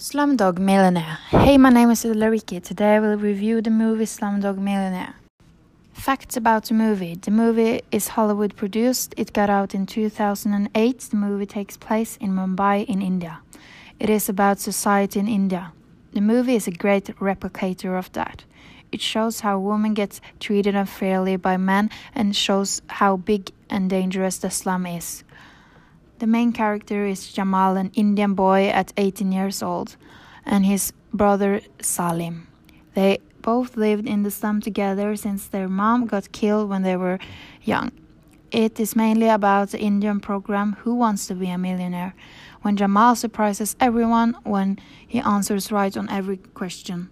Slumdog Millionaire. Hey, my name is Lariki. Today I will review the movie Slumdog Millionaire. Facts about the movie. The movie is Hollywood produced. It got out in 2008. The movie takes place in Mumbai in India. It is about society in India. The movie is a great replicator of that. It shows how women get treated unfairly by men and shows how big and dangerous the slum is. The main character is Jamal, an Indian boy at 18 years old, and his brother Salim. They both lived in the slum together since their mom got killed when they were young. It is mainly about the Indian program Who Wants to Be a Millionaire, when Jamal surprises everyone when he answers right on every question.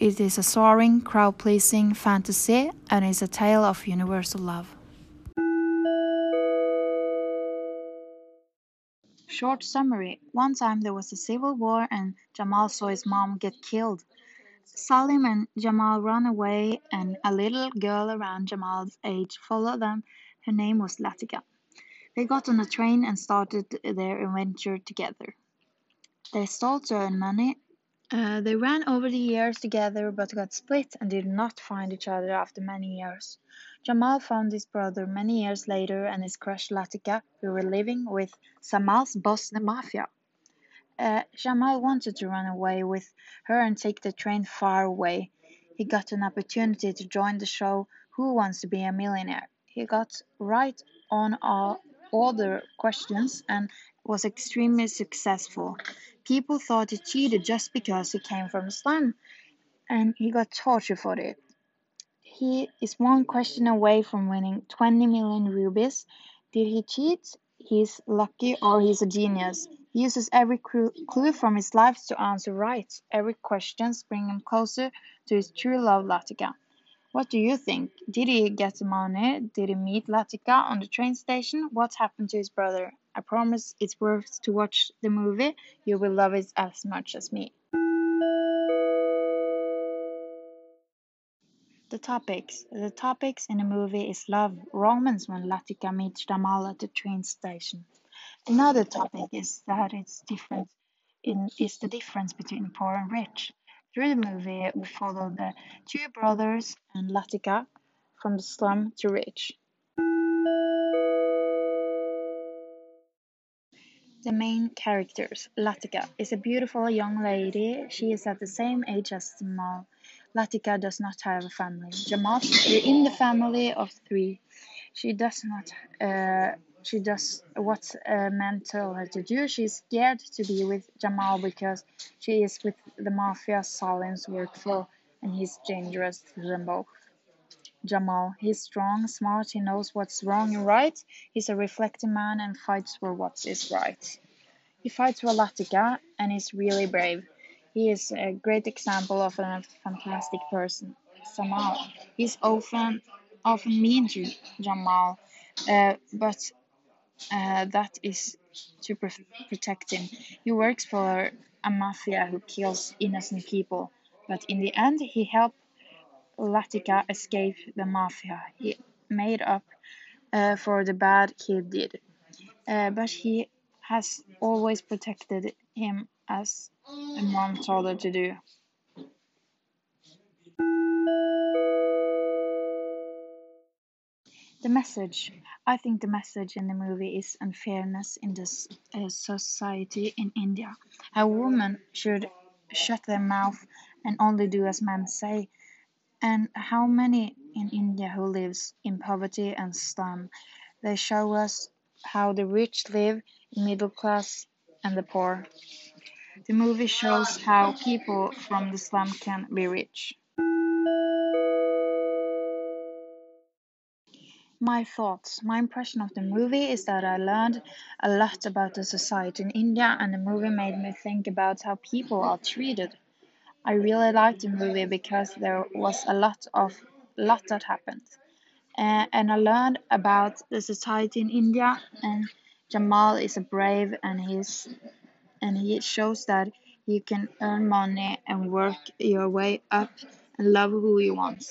It is a soaring, crowd pleasing fantasy and is a tale of universal love. Short summary One time there was a civil war and Jamal saw his mom get killed. Salim and Jamal ran away, and a little girl around Jamal's age followed them. Her name was Latika. They got on a train and started their adventure together. They stole to earn money. Uh, they ran over the years together but got split and did not find each other after many years. Jamal found his brother many years later and his crush Latika, who were living with Samal's boss, the mafia. Uh, Jamal wanted to run away with her and take the train far away. He got an opportunity to join the show Who Wants to Be a Millionaire. He got right on all, all the questions and was extremely successful. People thought he cheated just because he came from slum, and he got tortured for it. He is one question away from winning 20 million rupees. Did he cheat? He's lucky or he's a genius. He uses every clue from his life to answer right. Every question brings him closer to his true love, Latika. What do you think? Did he get the money? Did he meet Latika on the train station? What happened to his brother? I promise it's worth to watch the movie. You will love it as much as me. The topics. The topics in the movie is love, romance when Latika meets Jamal at the train station. Another topic is that it's different in is the difference between poor and rich. Through the movie, we follow the two brothers and Latika from the slum to rich. The main characters. Latika is a beautiful young lady. She is at the same age as Jamal. Latika does not have a family. Jamal is in the family of three. She does not. Uh, she does what uh, men tell her to do. She's scared to be with Jamal because she is with the mafia Salim's workflow, and he's dangerous to them both. Jamal. He's strong, smart, he knows what's wrong and right. He's a reflective man and fights for what is right. He fights for Latika and is really brave. He is a great example of a fantastic person. Samal. He's often often mean to Jamal, uh, but uh, that is to pr- protect him. He works for a mafia who kills innocent people, but in the end, he helps Latika escape the mafia. He made up uh, for the bad he did, uh, but he has always protected him as a mom told her to do. The message. I think the message in the movie is unfairness in this uh, society in India. A woman should shut their mouth and only do as men say. And how many in India who lives in poverty and slum? They show us how the rich live, middle class, and the poor. The movie shows how people from the slum can be rich. My thoughts. My impression of the movie is that I learned a lot about the society in India, and the movie made me think about how people are treated. I really liked the movie because there was a lot of lot that happened, uh, and I learned about the society in India. And Jamal is a brave, and he's and he shows that you can earn money and work your way up and love who you want.